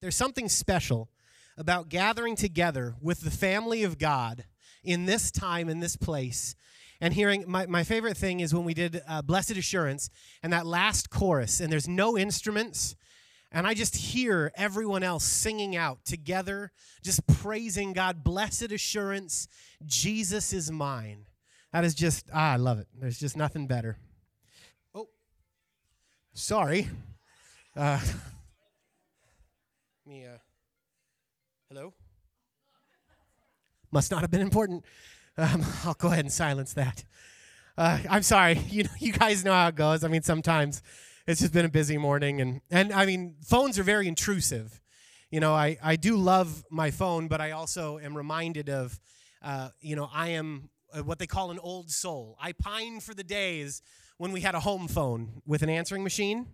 There's something special about gathering together with the family of God in this time, in this place, and hearing. My, my favorite thing is when we did uh, Blessed Assurance and that last chorus, and there's no instruments, and I just hear everyone else singing out together, just praising God. Blessed Assurance, Jesus is mine. That is just, ah, I love it. There's just nothing better. Oh, sorry. Uh, me, uh, hello? Must not have been important. Um, I'll go ahead and silence that. Uh, I'm sorry. You know, you guys know how it goes. I mean, sometimes it's just been a busy morning, and and I mean, phones are very intrusive. You know, I I do love my phone, but I also am reminded of, uh, you know, I am uh, what they call an old soul. I pine for the days when we had a home phone with an answering machine.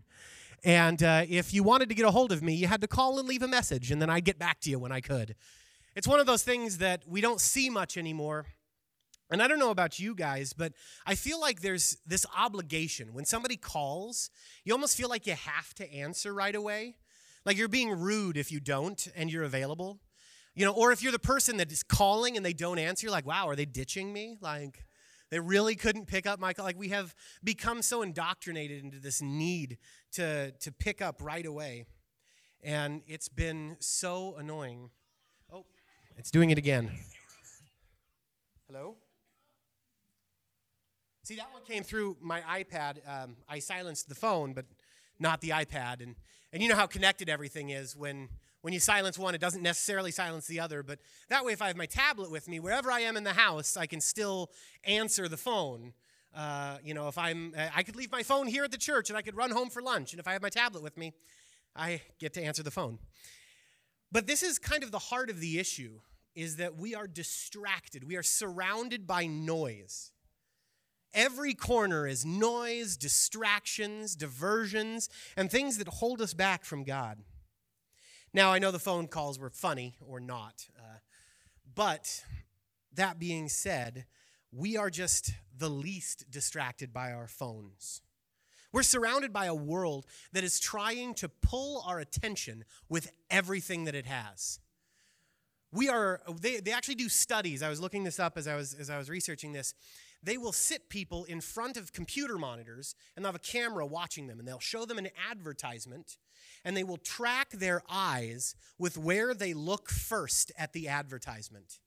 And uh, if you wanted to get a hold of me, you had to call and leave a message, and then I'd get back to you when I could. It's one of those things that we don't see much anymore. And I don't know about you guys, but I feel like there's this obligation. When somebody calls, you almost feel like you have to answer right away. Like you're being rude if you don't and you're available. You know, or if you're the person that is calling and they don't answer, you're like, wow, are they ditching me? Like, they really couldn't pick up my call. Like, we have become so indoctrinated into this need to, to pick up right away. And it's been so annoying. Oh, it's doing it again. Hello? See, that one came through my iPad. Um, I silenced the phone, but not the iPad. And, and you know how connected everything is when when you silence one, it doesn't necessarily silence the other. But that way, if I have my tablet with me, wherever I am in the house, I can still answer the phone. Uh, you know, if I'm, I could leave my phone here at the church and I could run home for lunch. And if I have my tablet with me, I get to answer the phone. But this is kind of the heart of the issue is that we are distracted. We are surrounded by noise. Every corner is noise, distractions, diversions, and things that hold us back from God. Now, I know the phone calls were funny or not, uh, but that being said, we are just the least distracted by our phones. We're surrounded by a world that is trying to pull our attention with everything that it has. We are, they, they actually do studies. I was looking this up as I was, as I was researching this they will sit people in front of computer monitors and they'll have a camera watching them and they'll show them an advertisement and they will track their eyes with where they look first at the advertisement.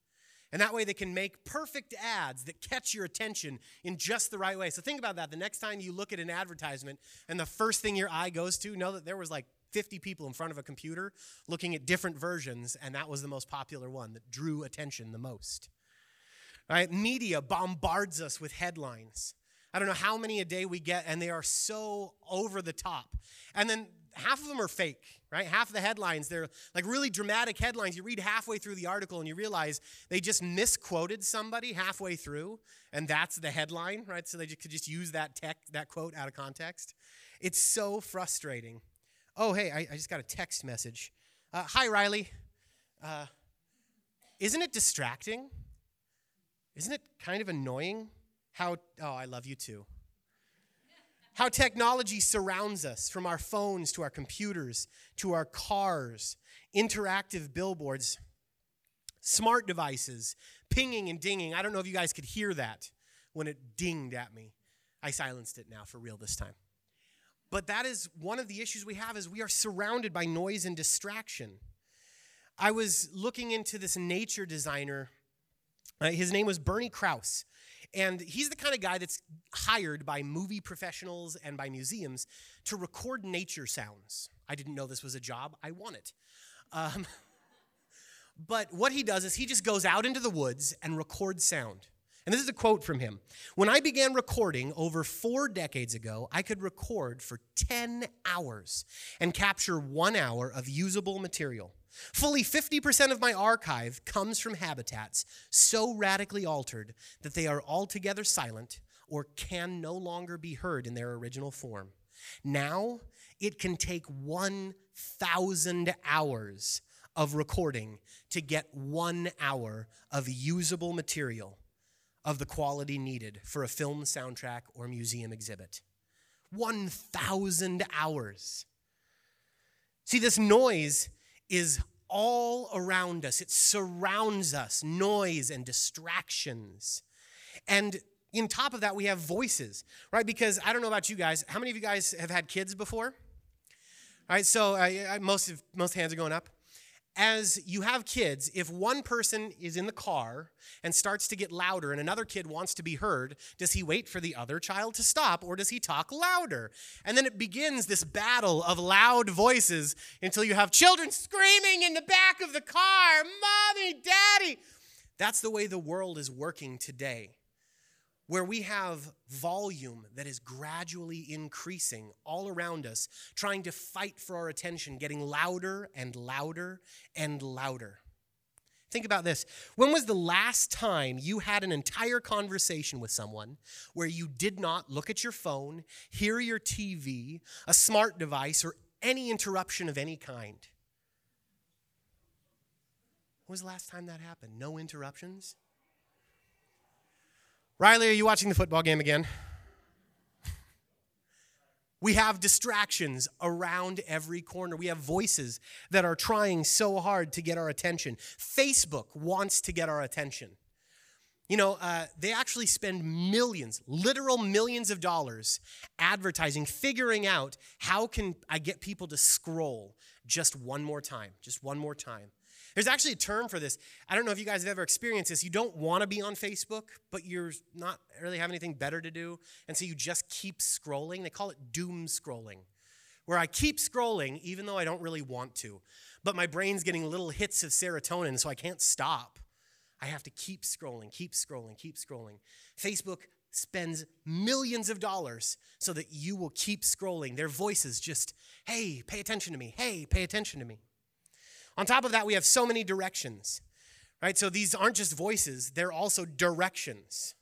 And that way they can make perfect ads that catch your attention in just the right way. So think about that. The next time you look at an advertisement and the first thing your eye goes to, know that there was like 50 people in front of a computer looking at different versions, and that was the most popular one that drew attention the most. Right? Media bombards us with headlines. I don't know how many a day we get, and they are so over the top. And then half of them are fake, right? Half of the headlines, they're like really dramatic headlines. You read halfway through the article and you realize they just misquoted somebody halfway through, and that's the headline, right? So they could just use that tech, that quote out of context. It's so frustrating. Oh, hey, I, I just got a text message. Uh, Hi, Riley. Uh, isn't it distracting? Isn't it kind of annoying how, oh, I love you too. How technology surrounds us from our phones to our computers to our cars, interactive billboards, smart devices, pinging and dinging. I don't know if you guys could hear that when it dinged at me. I silenced it now for real this time. But that is one of the issues we have is we are surrounded by noise and distraction. I was looking into this nature designer uh, his name was Bernie Krause. And he's the kind of guy that's hired by movie professionals and by museums to record nature sounds. I didn't know this was a job, I want it. Um, but what he does is he just goes out into the woods and records sound. And this is a quote from him When I began recording over four decades ago, I could record for 10 hours and capture one hour of usable material. Fully 50% of my archive comes from habitats so radically altered that they are altogether silent or can no longer be heard in their original form. Now, it can take 1,000 hours of recording to get one hour of usable material of the quality needed for a film soundtrack or museum exhibit. 1,000 hours. See, this noise is all around us, it surrounds us noise and distractions. And in top of that, we have voices, right? Because I don't know about you guys. How many of you guys have had kids before? All right, so uh, most, of, most hands are going up as you have kids, if one person is in the car and starts to get louder and another kid wants to be heard, does he wait for the other child to stop or does he talk louder? And then it begins this battle of loud voices until you have children screaming in the back of the car, Mommy, Daddy. That's the way the world is working today where we have volume that is gradually increasing all around us, trying to fight for our attention, getting louder and louder and louder. Think about this. When was the last time you had an entire conversation with someone where you did not look at your phone, hear your TV, a smart device, or any interruption of any kind? When was the last time that happened? No interruptions? Riley, are you watching the football game again? We have distractions around every corner. We have voices that are trying so hard to get our attention. Facebook wants to get our attention. You know, uh, they actually spend millions, literal millions of dollars advertising, figuring out how can I get people to scroll just one more time, just one more time. There's actually a term for this. I don't know if you guys have ever experienced this. You don't want to be on Facebook, but you're not really have anything better to do. And so you just keep scrolling. They call it doom scrolling, where I keep scrolling even though I don't really want to. But my brain's getting little hits of serotonin, so I can't stop. I have to keep scrolling, keep scrolling, keep scrolling. Facebook spends millions of dollars so that you will keep scrolling. Their voices just, hey, pay attention to me. Hey, pay attention to me. On top of that, we have so many directions, right? So these aren't just voices, they're also directions,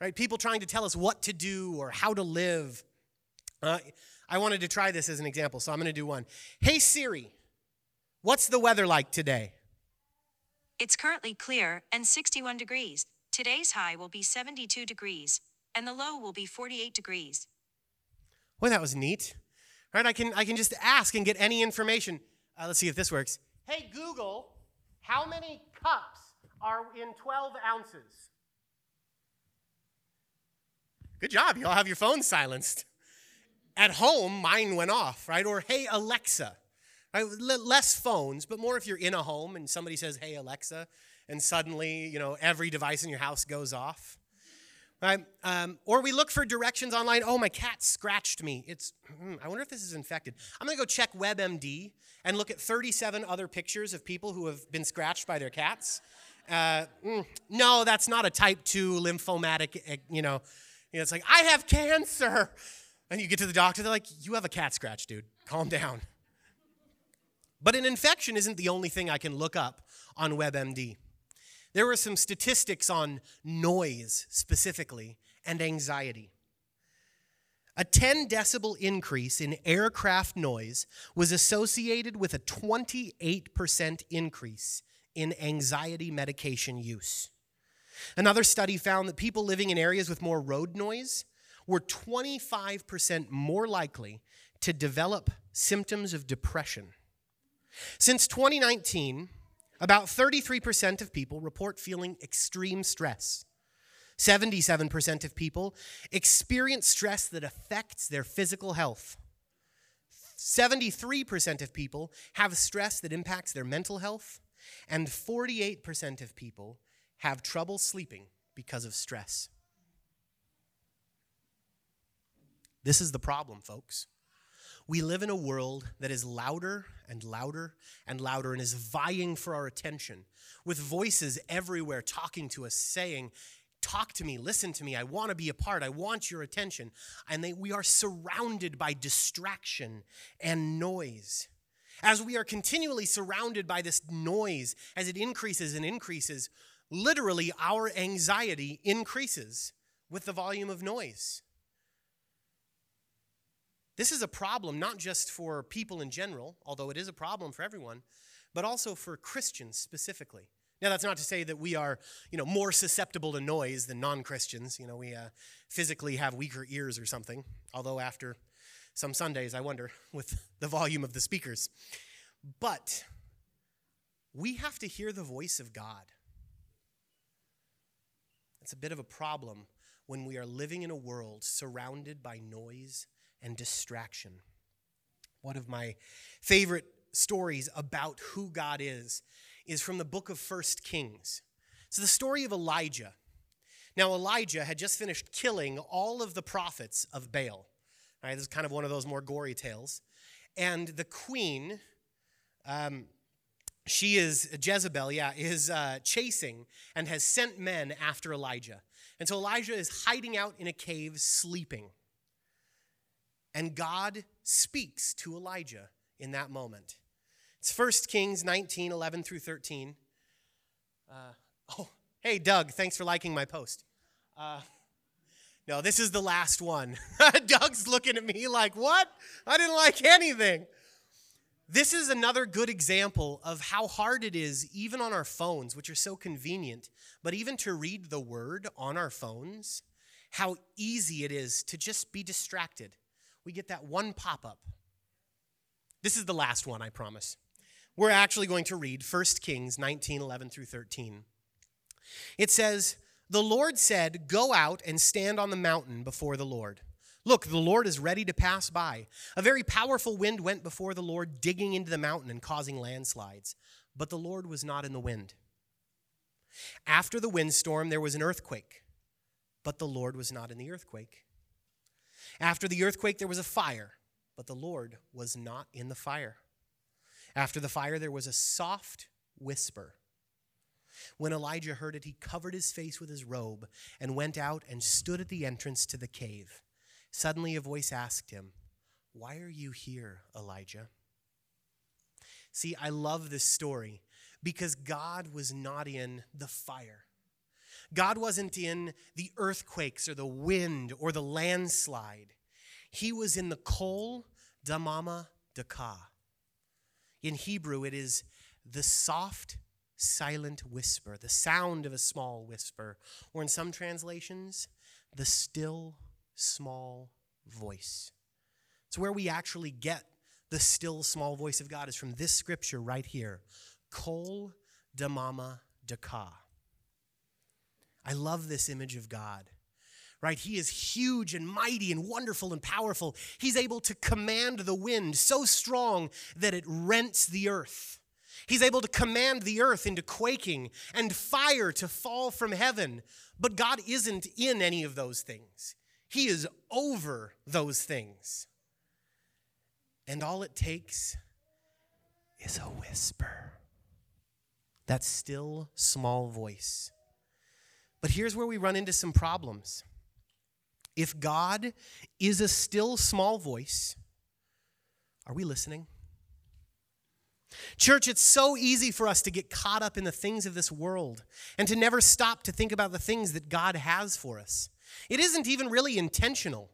right? People trying to tell us what to do or how to live. Uh, I wanted to try this as an example, so I'm going to do one. Hey Siri, what's the weather like today? It's currently clear and 61 degrees. Today's high will be 72 degrees, and the low will be 48 degrees. Well, that was neat. Right? I can I can just ask and get any information. Uh, let's see if this works. Hey, Google, how many cups are in 12 ounces? Good job. You all have your phones silenced. At home, mine went off, right? Or, hey, Alexa. Right? Less phones, but more if you're in a home and somebody says, hey, Alexa, and suddenly, you know, every device in your house goes off. Right? Um, or we look for directions online. Oh, my cat scratched me. It's, hmm, I wonder if this is infected. I'm going to go check WebMD and look at 37 other pictures of people who have been scratched by their cats. Uh, mm, no, that's not a type 2 lymphomatic, eh. You know. It's like, I have cancer. And you get to the doctor, they're like, you have a cat scratch, dude. Calm down. But an infection isn't the only thing I can look up on WebMD. There were some statistics on noise specifically and anxiety. A 10 decibel increase in aircraft noise was associated with a 28% increase in anxiety medication use. Another study found that people living in areas with more road noise were 25% more likely to develop symptoms of depression. Since 2019, about 33% of people report feeling extreme stress. 77% of people experience stress that affects their physical health. 73% of people have stress that impacts their mental health. And 48% of people have trouble sleeping because of stress. This is the problem, folks. We live in a world that is louder and louder and louder and is vying for our attention, with voices everywhere talking to us, saying, Talk to me, listen to me, I want to be a part, I want your attention. And they, we are surrounded by distraction and noise. As we are continually surrounded by this noise, as it increases and increases, literally our anxiety increases with the volume of noise. This is a problem not just for people in general, although it is a problem for everyone, but also for Christians specifically. Now, that's not to say that we are, you know, more susceptible to noise than non-Christians. You know, we uh, physically have weaker ears or something. Although after some Sundays, I wonder with the volume of the speakers. But we have to hear the voice of God. It's a bit of a problem when we are living in a world surrounded by noise and distraction. One of my favorite stories about who God is is from the book of First Kings. It's the story of Elijah. Now, Elijah had just finished killing all of the prophets of Baal. All right, this is kind of one of those more gory tales. And the queen, um, she is, Jezebel, yeah, is uh, chasing and has sent men after Elijah. And so Elijah is hiding out in a cave, sleeping. And God speaks to Elijah in that moment. It's 1 Kings 19, 11 through 13. Uh, oh, hey, Doug, thanks for liking my post. Uh, no, this is the last one. Doug's looking at me like, what? I didn't like anything. This is another good example of how hard it is, even on our phones, which are so convenient, but even to read the word on our phones, how easy it is to just be distracted. We get that one pop up. This is the last one, I promise. We're actually going to read 1 Kings 19 11 through 13. It says, The Lord said, Go out and stand on the mountain before the Lord. Look, the Lord is ready to pass by. A very powerful wind went before the Lord, digging into the mountain and causing landslides. But the Lord was not in the wind. After the windstorm, there was an earthquake, but the Lord was not in the earthquake. After the earthquake, there was a fire, but the Lord was not in the fire. After the fire, there was a soft whisper. When Elijah heard it, he covered his face with his robe and went out and stood at the entrance to the cave. Suddenly, a voice asked him, Why are you here, Elijah? See, I love this story because God was not in the fire. God wasn't in the earthquakes or the wind or the landslide. He was in the kol damama daka. In Hebrew, it is the soft, silent whisper, the sound of a small whisper, or in some translations, the still small voice. It's where we actually get the still small voice of God is from this scripture right here. Kol damama daka. I love this image of God. Right? He is huge and mighty and wonderful and powerful. He's able to command the wind so strong that it rents the earth. He's able to command the earth into quaking and fire to fall from heaven. But God isn't in any of those things. He is over those things. And all it takes is a whisper. That still small voice. But here's where we run into some problems. If God is a still small voice, are we listening? Church, it's so easy for us to get caught up in the things of this world and to never stop to think about the things that God has for us. It isn't even really intentional.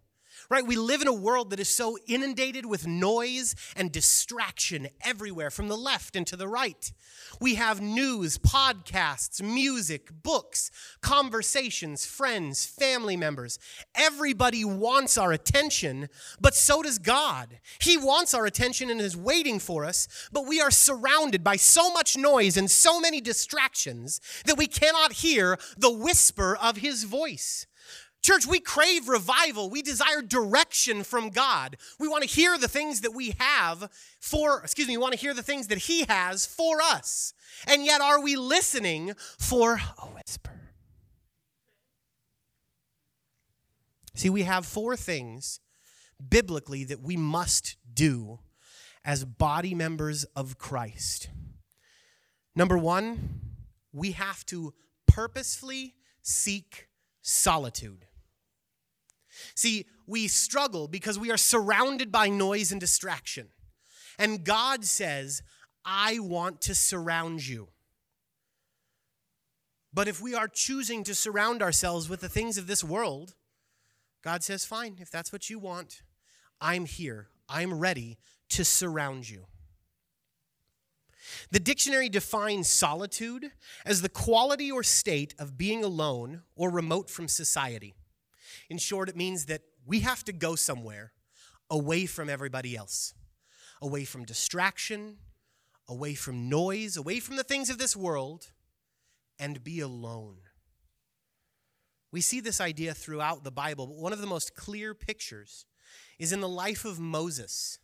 Right? We live in a world that is so inundated with noise and distraction everywhere, from the left and to the right. We have news, podcasts, music, books, conversations, friends, family members. Everybody wants our attention, but so does God. He wants our attention and is waiting for us, but we are surrounded by so much noise and so many distractions that we cannot hear the whisper of His voice. Church, we crave revival. We desire direction from God. We want to hear the things that we have for, excuse me, we want to hear the things that He has for us. And yet, are we listening for a whisper? See, we have four things biblically that we must do as body members of Christ. Number one, we have to purposefully seek solitude. See, we struggle because we are surrounded by noise and distraction. And God says, I want to surround you. But if we are choosing to surround ourselves with the things of this world, God says, Fine, if that's what you want, I'm here. I'm ready to surround you. The dictionary defines solitude as the quality or state of being alone or remote from society. In short, it means that we have to go somewhere away from everybody else, away from distraction, away from noise, away from the things of this world, and be alone. We see this idea throughout the Bible, but one of the most clear pictures is in the life of Moses.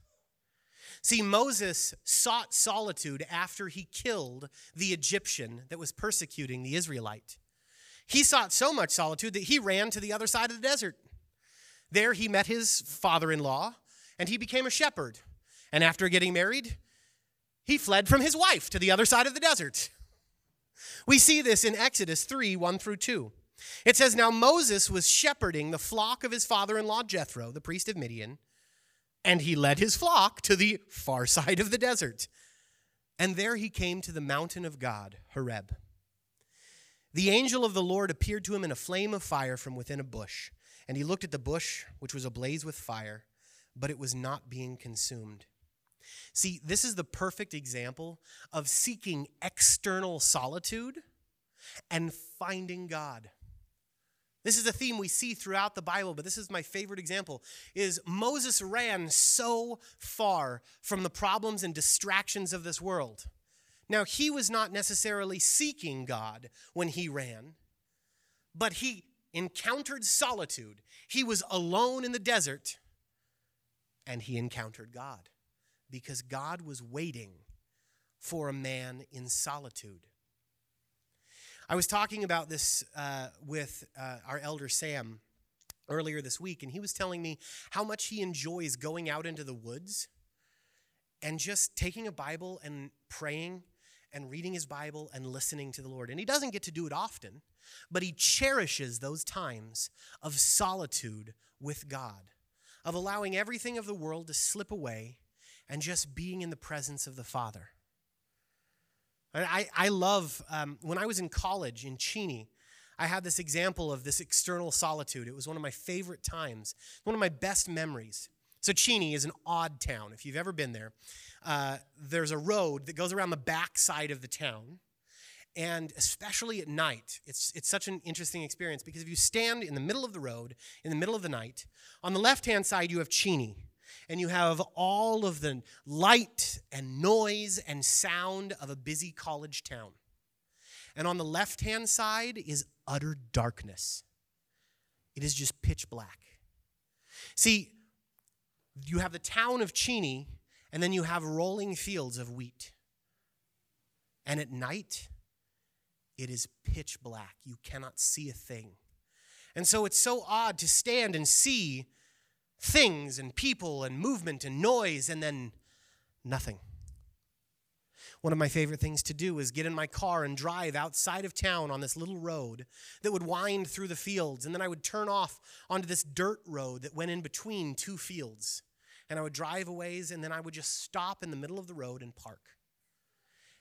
See, Moses sought solitude after he killed the Egyptian that was persecuting the Israelite. He sought so much solitude that he ran to the other side of the desert. There he met his father in law and he became a shepherd. And after getting married, he fled from his wife to the other side of the desert. We see this in Exodus 3 1 through 2. It says, Now Moses was shepherding the flock of his father in law Jethro, the priest of Midian, and he led his flock to the far side of the desert. And there he came to the mountain of God, Horeb. The angel of the Lord appeared to him in a flame of fire from within a bush. And he looked at the bush, which was ablaze with fire, but it was not being consumed. See, this is the perfect example of seeking external solitude and finding God. This is a theme we see throughout the Bible, but this is my favorite example is Moses ran so far from the problems and distractions of this world. Now, he was not necessarily seeking God when he ran, but he encountered solitude. He was alone in the desert and he encountered God because God was waiting for a man in solitude. I was talking about this uh, with uh, our elder Sam earlier this week, and he was telling me how much he enjoys going out into the woods and just taking a Bible and praying and reading his Bible and listening to the Lord. And he doesn't get to do it often, but he cherishes those times of solitude with God, of allowing everything of the world to slip away and just being in the presence of the Father. I, I love, um, when I was in college in Cheney, I had this example of this external solitude. It was one of my favorite times, one of my best memories. So, Cheney is an odd town. If you've ever been there, uh, there's a road that goes around the back side of the town. And especially at night, it's, it's such an interesting experience because if you stand in the middle of the road, in the middle of the night, on the left hand side, you have Cheney and you have all of the light and noise and sound of a busy college town. And on the left hand side is utter darkness. It is just pitch black. See, you have the town of Cheney, and then you have rolling fields of wheat. And at night, it is pitch black. You cannot see a thing. And so it's so odd to stand and see things and people and movement and noise and then nothing. One of my favorite things to do is get in my car and drive outside of town on this little road that would wind through the fields. And then I would turn off onto this dirt road that went in between two fields. And I would drive a ways and then I would just stop in the middle of the road and park.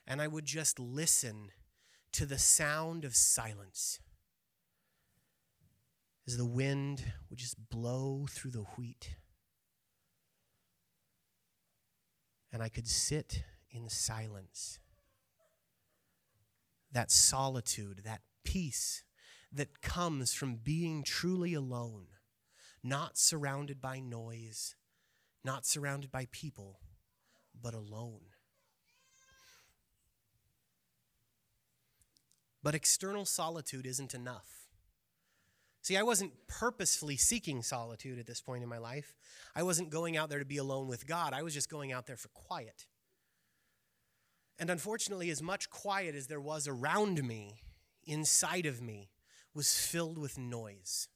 And I would just listen to the sound of silence as the wind would just blow through the wheat. And I could sit in silence. That solitude, that peace that comes from being truly alone, not surrounded by noise, not surrounded by people, but alone. But external solitude isn't enough. See, I wasn't purposefully seeking solitude at this point in my life. I wasn't going out there to be alone with God. I was just going out there for quiet. And unfortunately, as much quiet as there was around me, inside of me, was filled with noise.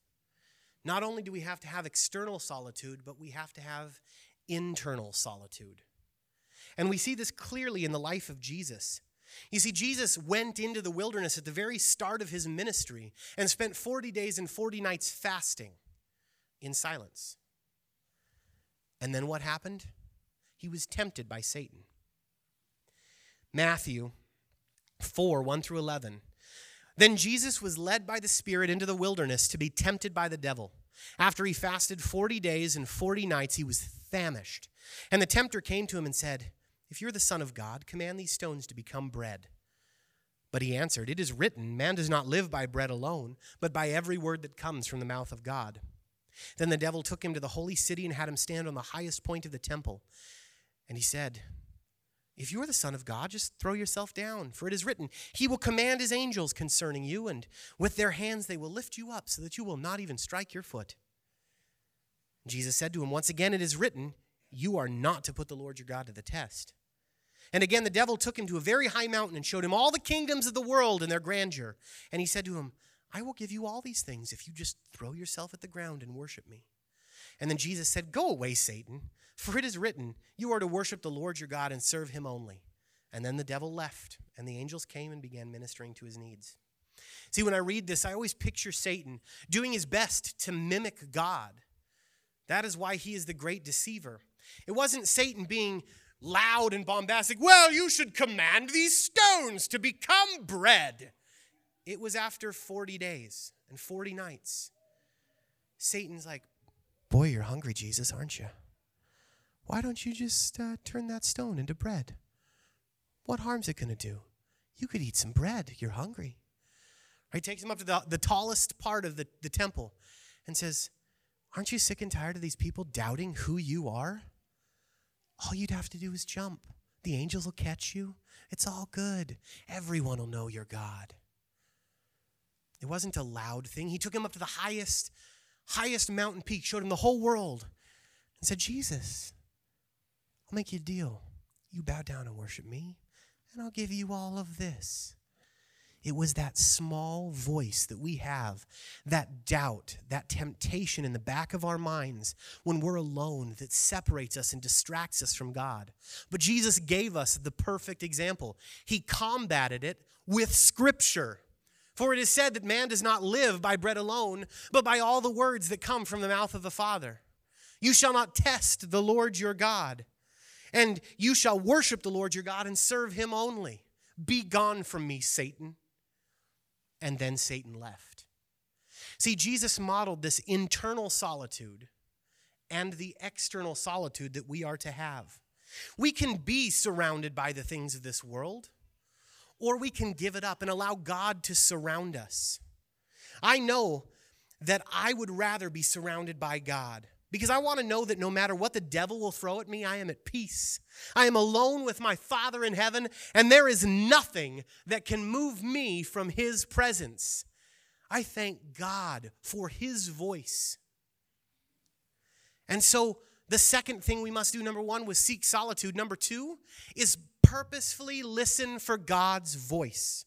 Not only do we have to have external solitude, but we have to have internal solitude. And we see this clearly in the life of Jesus. You see, Jesus went into the wilderness at the very start of his ministry and spent 40 days and 40 nights fasting in silence. And then what happened? He was tempted by Satan. Matthew 4 1 through 11. Then Jesus was led by the Spirit into the wilderness to be tempted by the devil. After he fasted 40 days and 40 nights, he was famished. And the tempter came to him and said, if you're the Son of God, command these stones to become bread. But he answered, It is written, Man does not live by bread alone, but by every word that comes from the mouth of God. Then the devil took him to the holy city and had him stand on the highest point of the temple. And he said, If you are the Son of God, just throw yourself down, for it is written, He will command His angels concerning you, and with their hands they will lift you up, so that you will not even strike your foot. Jesus said to him, Once again it is written, You are not to put the Lord your God to the test. And again the devil took him to a very high mountain and showed him all the kingdoms of the world and their grandeur. And he said to him, I will give you all these things if you just throw yourself at the ground and worship me. And then Jesus said, Go away, Satan. For it is written, You are to worship the Lord your God and serve him only. And then the devil left, and the angels came and began ministering to his needs. See, when I read this, I always picture Satan doing his best to mimic God. That is why he is the great deceiver. It wasn't Satan being loud and bombastic, well, you should command these stones to become bread. It was after 40 days and 40 nights. Satan's like, Boy, you're hungry, Jesus, aren't you? Why don't you just uh, turn that stone into bread? What harm's it going to do? You could eat some bread. You're hungry. Right? Takes him up to the, the tallest part of the, the temple and says, Aren't you sick and tired of these people doubting who you are? All you'd have to do is jump. The angels will catch you. It's all good. Everyone will know you're God. It wasn't a loud thing. He took him up to the highest, highest mountain peak, showed him the whole world, and said, Jesus, I'll make you a deal. You bow down and worship me, and I'll give you all of this. It was that small voice that we have, that doubt, that temptation in the back of our minds when we're alone that separates us and distracts us from God. But Jesus gave us the perfect example. He combated it with Scripture. For it is said that man does not live by bread alone, but by all the words that come from the mouth of the Father. You shall not test the Lord your God, and you shall worship the Lord your God and serve him only. Be gone from me, Satan. And then Satan left. See, Jesus modeled this internal solitude and the external solitude that we are to have. We can be surrounded by the things of this world, or we can give it up and allow God to surround us. I know that I would rather be surrounded by God because I want to know that no matter what the devil will throw at me, I am at peace. I am alone with my Father in heaven, and there is nothing that can move me from his presence. I thank God for his voice. And so, the second thing we must do, number one, was seek solitude. Number two is purposefully listen for God's voice.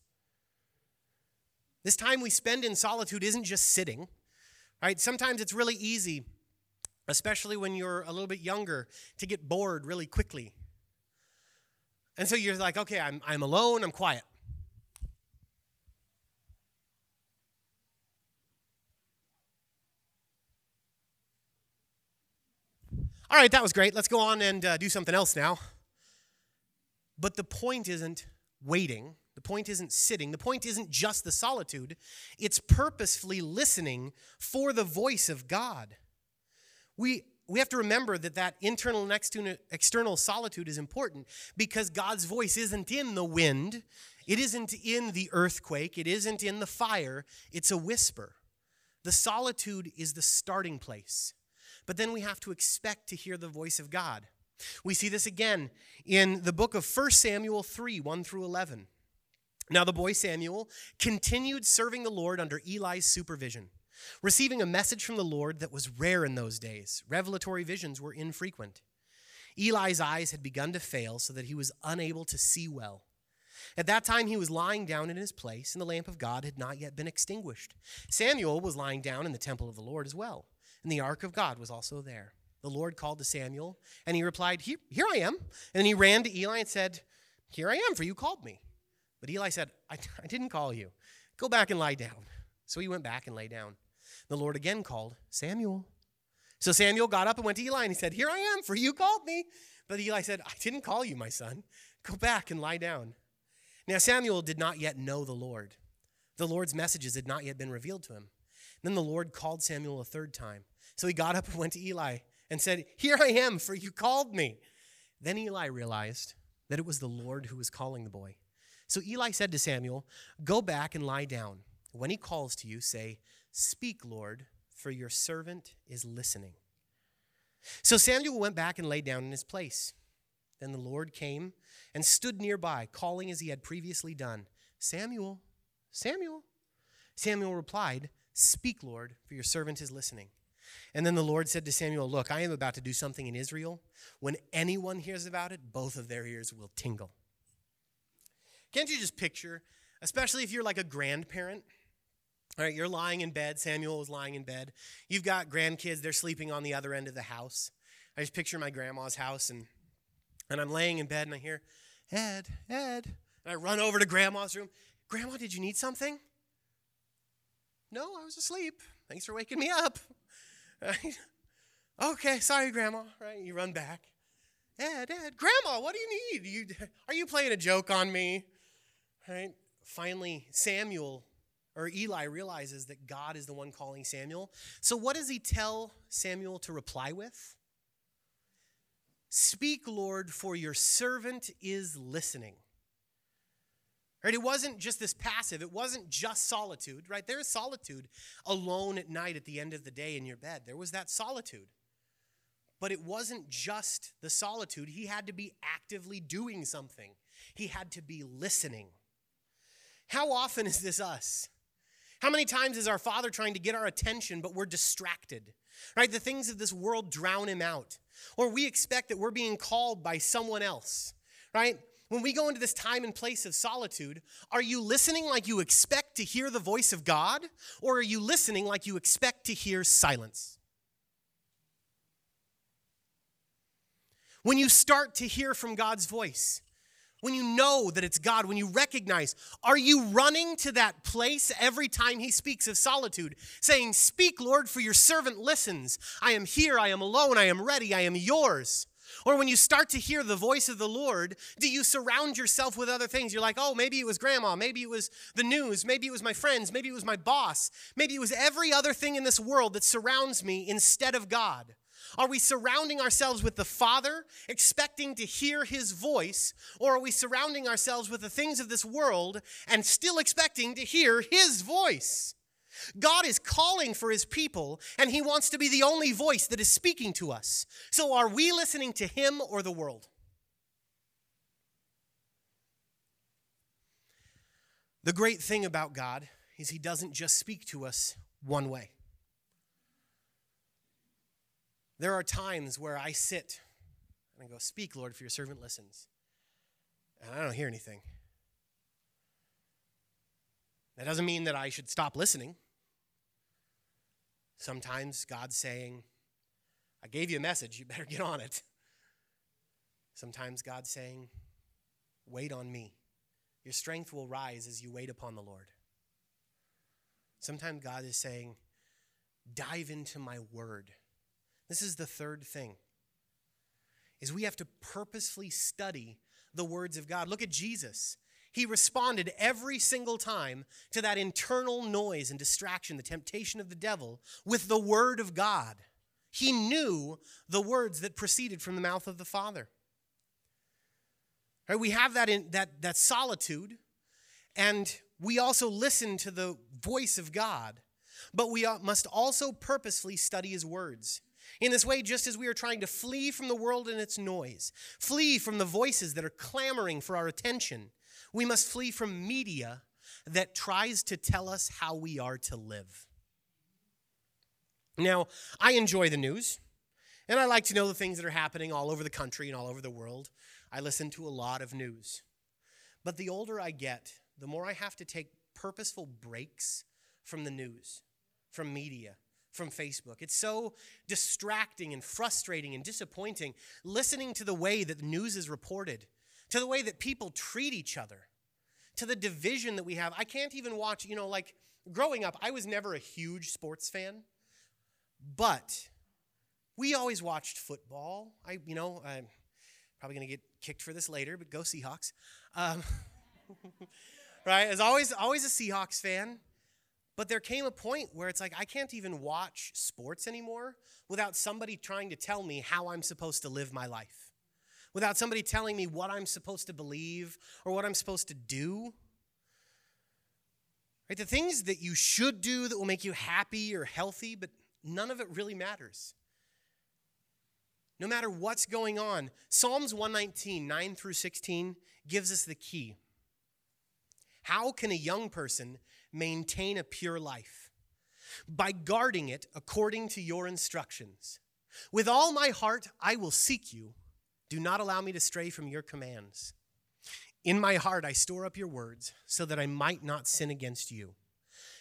This time we spend in solitude isn't just sitting, right? Sometimes it's really easy especially when you're a little bit younger, to get bored really quickly. And so you're like, okay, I'm, I'm alone, I'm quiet. All right, that was great. Let's go on and uh, do something else now. But the point isn't waiting. The point isn't sitting. The point isn't just the solitude. It's purposefully listening for the voice of God we we have to remember that that internal and external solitude is important because God's voice isn't in the wind, it isn't in the earthquake, it isn't in the fire, it's a whisper. The solitude is the starting place. But then we have to expect to hear the voice of God. We see this again in the book of 1 Samuel 3 1 through 11. Now, the boy Samuel continued serving the Lord under Eli's supervision receiving a message from the Lord that was rare in those days. Revelatory visions were infrequent. Eli's eyes had begun to fail so that he was unable to see well. At that time, he was lying down in his place, and the lamp of God had not yet been extinguished. Samuel was lying down in the temple of the Lord as well, and the ark of God was also there. The Lord called to Samuel, and he replied, Here, here I am. And he ran to Eli and said, Here I am, for you called me. But Eli said, I, I didn't call you. Go back and lie down. So he went back and lay down. The Lord again called Samuel. So Samuel got up and went to Eli and he said, Here I am, for you called me. But Eli said, I didn't call you, my son. Go back and lie down. Now Samuel did not yet know the Lord. The Lord's messages had not yet been revealed to him. Then the Lord called Samuel a third time. So he got up and went to Eli and said, Here I am, for you called me. Then Eli realized that it was the Lord who was calling the boy. So Eli said to Samuel, Go back and lie down. When he calls to you, say, Speak, Lord, for your servant is listening. So Samuel went back and lay down in his place. Then the Lord came and stood nearby, calling as he had previously done Samuel, Samuel. Samuel replied, Speak, Lord, for your servant is listening. And then the Lord said to Samuel, Look, I am about to do something in Israel. When anyone hears about it, both of their ears will tingle. Can't you just picture, especially if you're like a grandparent? All right, you're lying in bed. Samuel was lying in bed. You've got grandkids, they're sleeping on the other end of the house. I just picture my grandma's house, and, and I'm laying in bed, and I hear, Ed, Ed. And I run over to grandma's room. Grandma, did you need something? No, I was asleep. Thanks for waking me up. Okay, sorry, Grandma. Right? You run back. Yeah, Dad, Grandma, what do you need? You, are you playing a joke on me? Right? Finally, Samuel or Eli realizes that God is the one calling Samuel. So, what does he tell Samuel to reply with? Speak, Lord, for your servant is listening. Right? It wasn't just this passive, it wasn't just solitude, right? There is solitude alone at night at the end of the day in your bed. There was that solitude. But it wasn't just the solitude. He had to be actively doing something, he had to be listening. How often is this us? How many times is our Father trying to get our attention, but we're distracted? Right? The things of this world drown him out. Or we expect that we're being called by someone else, right? When we go into this time and place of solitude, are you listening like you expect to hear the voice of God, or are you listening like you expect to hear silence? When you start to hear from God's voice, when you know that it's God, when you recognize, are you running to that place every time He speaks of solitude, saying, Speak, Lord, for your servant listens. I am here, I am alone, I am ready, I am yours. Or when you start to hear the voice of the Lord, do you surround yourself with other things? You're like, oh, maybe it was grandma, maybe it was the news, maybe it was my friends, maybe it was my boss, maybe it was every other thing in this world that surrounds me instead of God. Are we surrounding ourselves with the Father, expecting to hear his voice, or are we surrounding ourselves with the things of this world and still expecting to hear his voice? God is calling for his people, and he wants to be the only voice that is speaking to us. So are we listening to him or the world? The great thing about God is he doesn't just speak to us one way. There are times where I sit and I go, Speak, Lord, for your servant listens. And I don't hear anything. That doesn't mean that I should stop listening. Sometimes God's saying, I gave you a message, you better get on it. Sometimes God's saying, Wait on me. Your strength will rise as you wait upon the Lord. Sometimes God is saying, Dive into my word. This is the third thing. Is we have to purposefully study the words of God. Look at Jesus. He responded every single time to that internal noise and distraction, the temptation of the devil, with the word of God. He knew the words that proceeded from the mouth of the Father. Right, we have that in that, that solitude, and we also listen to the voice of God, but we uh, must also purposefully study his words. In this way, just as we are trying to flee from the world and its noise, flee from the voices that are clamoring for our attention, we must flee from media that tries to tell us how we are to live. Now, I enjoy the news, and I like to know the things that are happening all over the country and all over the world. I listen to a lot of news. But the older I get, the more I have to take purposeful breaks from the news, from media, from Facebook. It's so distracting and frustrating and disappointing listening to the way that the news is reported to the way that people treat each other, to the division that we have. I can't even watch, you know, like growing up, I was never a huge sports fan, but we always watched football. I, you know, I'm probably going to get kicked for this later, but go Seahawks. Um, right? As always, always a Seahawks fan. But there came a point where it's like I can't even watch sports anymore without somebody trying to tell me how I'm supposed to live my life without somebody telling me what I'm supposed to believe or what I'm supposed to do. Right? The things that you should do that will make you happy or healthy, but none of it really matters. no matter what's going on. Psalms 119, 9 through 16, gives us the key. How can a young person maintain a pure life? By guarding it according to your instructions. With all my heart, I will seek you. Do not allow me to stray from your commands. In my heart, I store up your words so that I might not sin against you.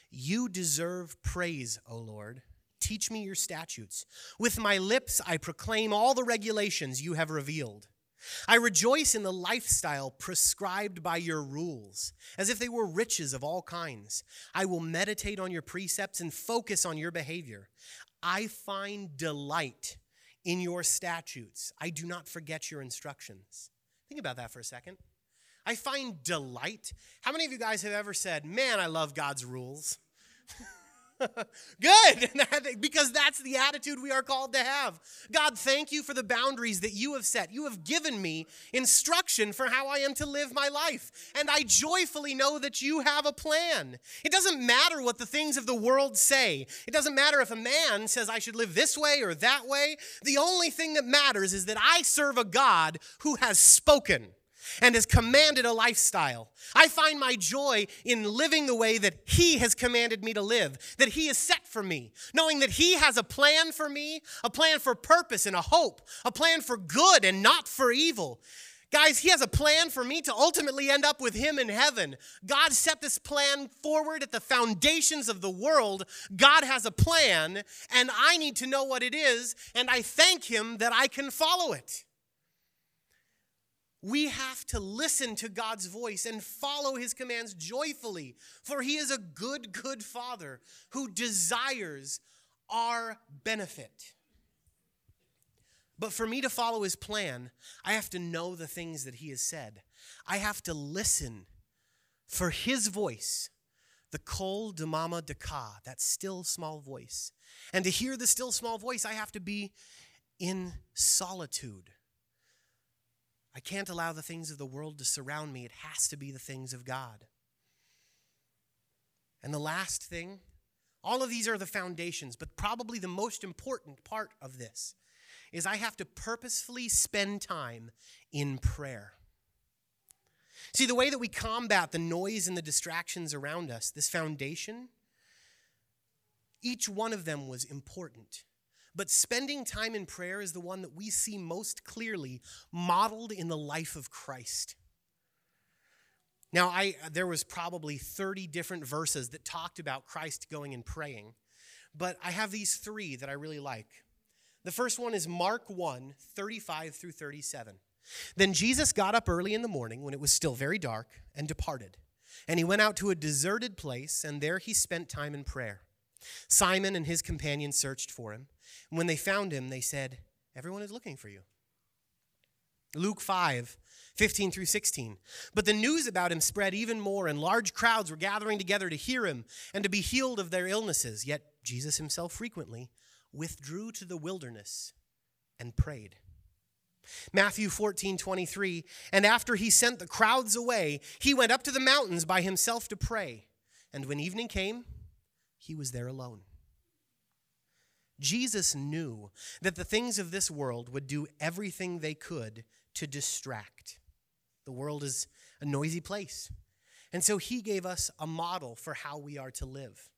You deserve praise, O Lord. Teach me your statutes. With my lips, I proclaim all the regulations you have revealed. I rejoice in the lifestyle prescribed by your rules, as if they were riches of all kinds. I will meditate on your precepts and focus on your behavior. I find delight in your statutes. I do not forget your instructions. Think about that for a second. I find delight. How many of you guys have ever said, Man, I love God's rules? Good, because that's the attitude we are called to have. God, thank you for the boundaries that you have set. You have given me instruction for how I am to live my life. And I joyfully know that you have a plan. It doesn't matter what the things of the world say, it doesn't matter if a man says I should live this way or that way. The only thing that matters is that I serve a God who has spoken and has commanded a lifestyle. I find my joy in living the way that He has commanded me to live, that He has set for me, knowing that He has a plan for me, a plan for purpose and a hope, a plan for good and not for evil. Guys, He has a plan for me to ultimately end up with Him in heaven. God set this plan forward at the foundations of the world. God has a plan, and I need to know what it is, and I thank Him that I can follow it. We have to listen to God's voice and follow his commands joyfully, for he is a good, good father who desires our benefit. But for me to follow his plan, I have to know the things that he has said. I have to listen for his voice, the kol damama daka, that still small voice. And to hear the still small voice, I have to be in solitude. I can't allow the things of the world to surround me. It has to be the things of God. And the last thing, all of these are the foundations, but probably the most important part of this is I have to purposefully spend time in prayer. See, the way that we combat the noise and the distractions around us, this foundation, each one of them was important. But spending time in prayer is the one that we see most clearly modeled in the life of Christ. Now, I, there was probably 30 different verses that talked about Christ going and praying, but I have these three that I really like. The first one is Mark 1 35 through 37. Then Jesus got up early in the morning when it was still very dark and departed. And he went out to a deserted place, and there he spent time in prayer. Simon and his companions searched for him. And when they found him, they said, Everyone is looking for you. Luke 5, 15 through 16. But the news about him spread even more, and large crowds were gathering together to hear him and to be healed of their illnesses. Yet Jesus himself frequently withdrew to the wilderness and prayed. Matthew 14, 23. And after he sent the crowds away, he went up to the mountains by himself to pray. And when evening came, he was there alone. Jesus knew that the things of this world would do everything they could to distract. The world is a noisy place. And so he gave us a model for how we are to live.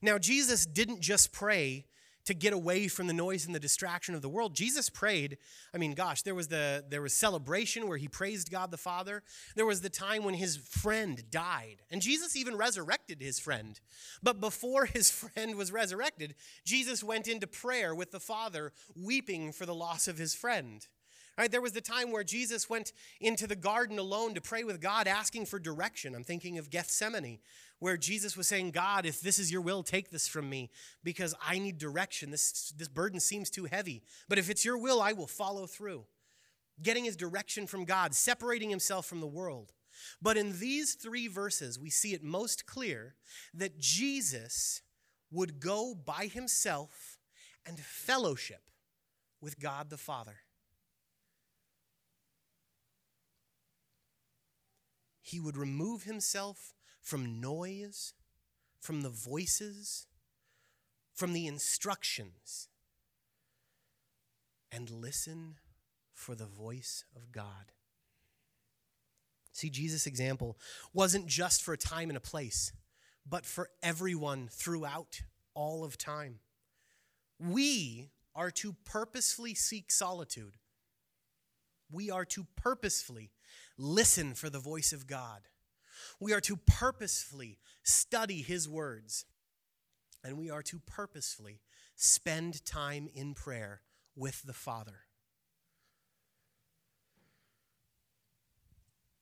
Now, Jesus didn't just pray to get away from the noise and the distraction of the world. Jesus prayed. I mean, gosh, there was the there was celebration where he praised God the Father. There was the time when his friend died. And Jesus even resurrected his friend. But before his friend was resurrected, Jesus went into prayer with the Father, weeping for the loss of his friend. Right, there was the time where Jesus went into the garden alone to pray with God, asking for direction. I'm thinking of Gethsemane, where Jesus was saying, God, if this is your will, take this from me because I need direction. This, this burden seems too heavy. But if it's your will, I will follow through. Getting his direction from God, separating himself from the world. But in these three verses, we see it most clear that Jesus would go by himself and fellowship with God the Father. He would remove himself from noise, from the voices, from the instructions. and listen for the voice of God. See, Jesus' example wasn't just for a time and a place, but for everyone throughout all of time. We are to purposefully seek solitude. We are to purposefully listen for the voice of God. We are to purposefully study His words. And we are to purposefully spend time in prayer with the Father.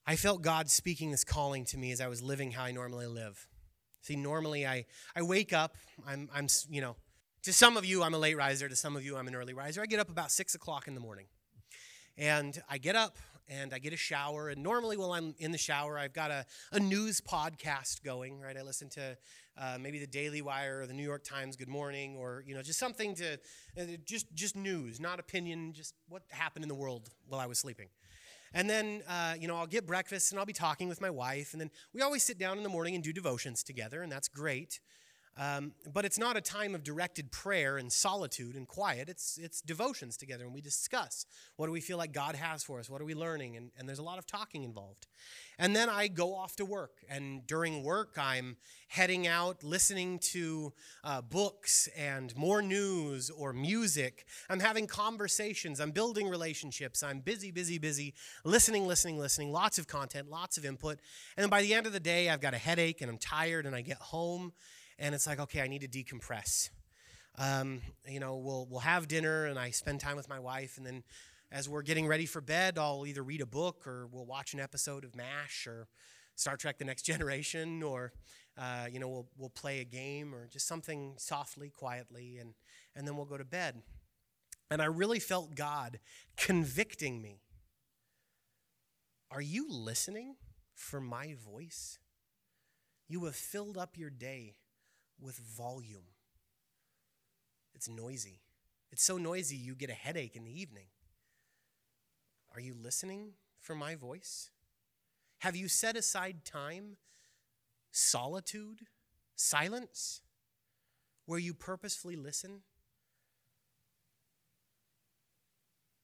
I felt God speaking this calling to me as I was living how I normally live. See, normally I, I wake up, I'm, I'm, you know, to some of you, I'm a late riser. To some of you, I'm an early riser. I get up about six o'clock in the morning. And I get up and I get a shower. And normally, while I'm in the shower, I've got a, a news podcast going, right? I listen to uh, maybe the Daily Wire or the New York Times Good Morning or, you know, just something to, uh, just, just news, not opinion, just what happened in the world while I was sleeping. And then, uh, you know, I'll get breakfast and I'll be talking with my wife. And then we always sit down in the morning and do devotions together, and that's great. Um, but it's not a time of directed prayer and solitude and quiet. It's, it's devotions together, and we discuss what do we feel like God has for us? What are we learning? And, and there's a lot of talking involved. And then I go off to work. And during work, I'm heading out, listening to uh, books and more news or music. I'm having conversations. I'm building relationships. I'm busy, busy, busy, listening, listening, listening, lots of content, lots of input. And then by the end of the day, I've got a headache and I'm tired, and I get home and it's like, okay, I need to decompress. Um, you know, we'll we'll have dinner, and I spend time with my wife, and then as we're getting ready for bed, I'll either read a book or we'll watch an episode of MASH or Star Trek: The Next Generation, or uh, you know, we'll we'll play a game or just something softly, quietly, and and then we'll go to bed. And I really felt God convicting me. Are you listening for my voice? You have filled up your day with volume. It's noisy. It's so noisy you get a headache in the evening. Are you listening for my voice? Have you set aside time, solitude, silence, where you purposefully listen?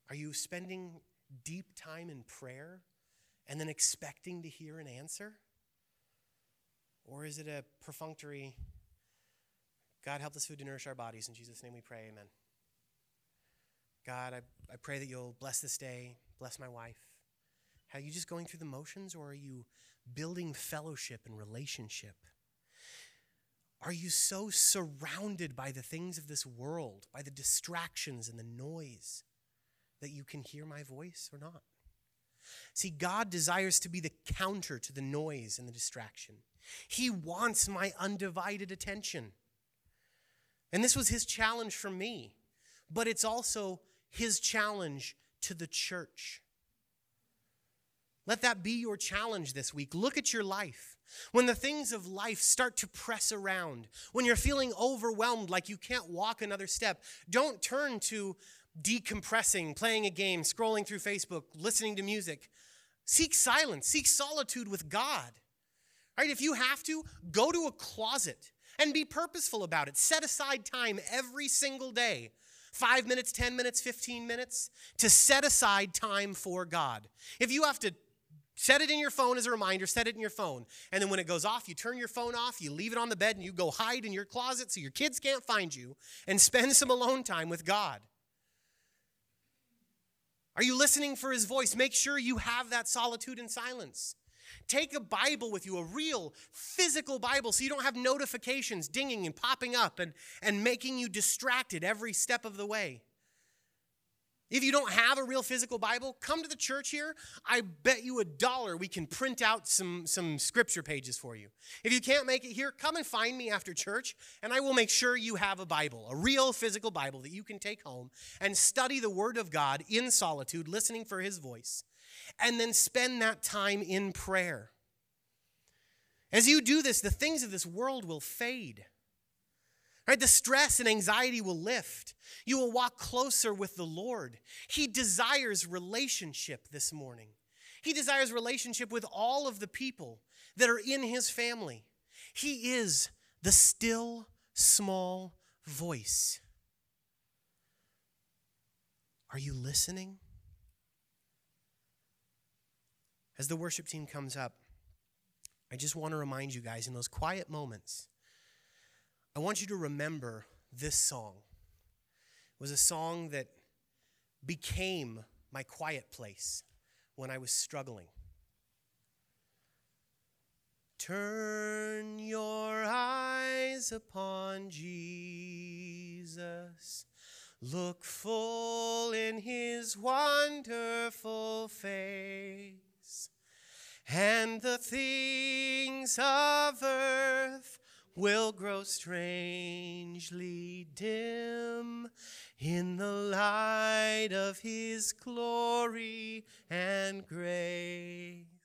Are you spending deep time in prayer and then expecting to hear an answer? Or is it a perfunctory, God, help this food to nourish our bodies. In Jesus' name we pray, amen. God, I, I pray that you'll bless this day, bless my wife. Are you just going through the motions, or are you building fellowship and relationship? Are you so surrounded by the things of this world, by the distractions and the noise, that you can hear my voice or not? See, God desires to be the counter to the noise and the distraction. He wants my undivided attention. And this was his challenge for me, but it's also his challenge to the church. Let that be your challenge this week. Look at your life. When the things of life start to press around, when you're feeling overwhelmed like you can't walk another step, don't turn to decompressing, playing a game, scrolling through Facebook, listening to music. Seek silence, seek solitude with God. Right? If you have to, go to a closet and be purposeful about it. Set aside time every single day five minutes, 10 minutes, 15 minutes to set aside time for God. If you have to set it in your phone as a reminder, set it in your phone. And then when it goes off, you turn your phone off, you leave it on the bed, and you go hide in your closet so your kids can't find you and spend some alone time with God. Are you listening for his voice? Make sure you have that solitude and silence. Take a Bible with you, a real physical Bible, so you don't have notifications dinging and popping up and, and making you distracted every step of the way. If you don't have a real physical Bible, come to the church here. I bet you a dollar we can print out some, some scripture pages for you. If you can't make it here, come and find me after church, and I will make sure you have a Bible, a real physical Bible that you can take home and study the Word of God in solitude, listening for His voice and then spend that time in prayer. As you do this, the things of this world will fade. Right? The stress and anxiety will lift. You will walk closer with the Lord. He desires relationship this morning. He desires relationship with all of the people that are in his family. He is the still small voice. Are you listening? As the worship team comes up, I just want to remind you guys in those quiet moments, I want you to remember this song. It was a song that became my quiet place when I was struggling. Turn your eyes upon Jesus. Look full in his wonderful face, and the things of earth will grow strangely dim in the light of his glory and grace.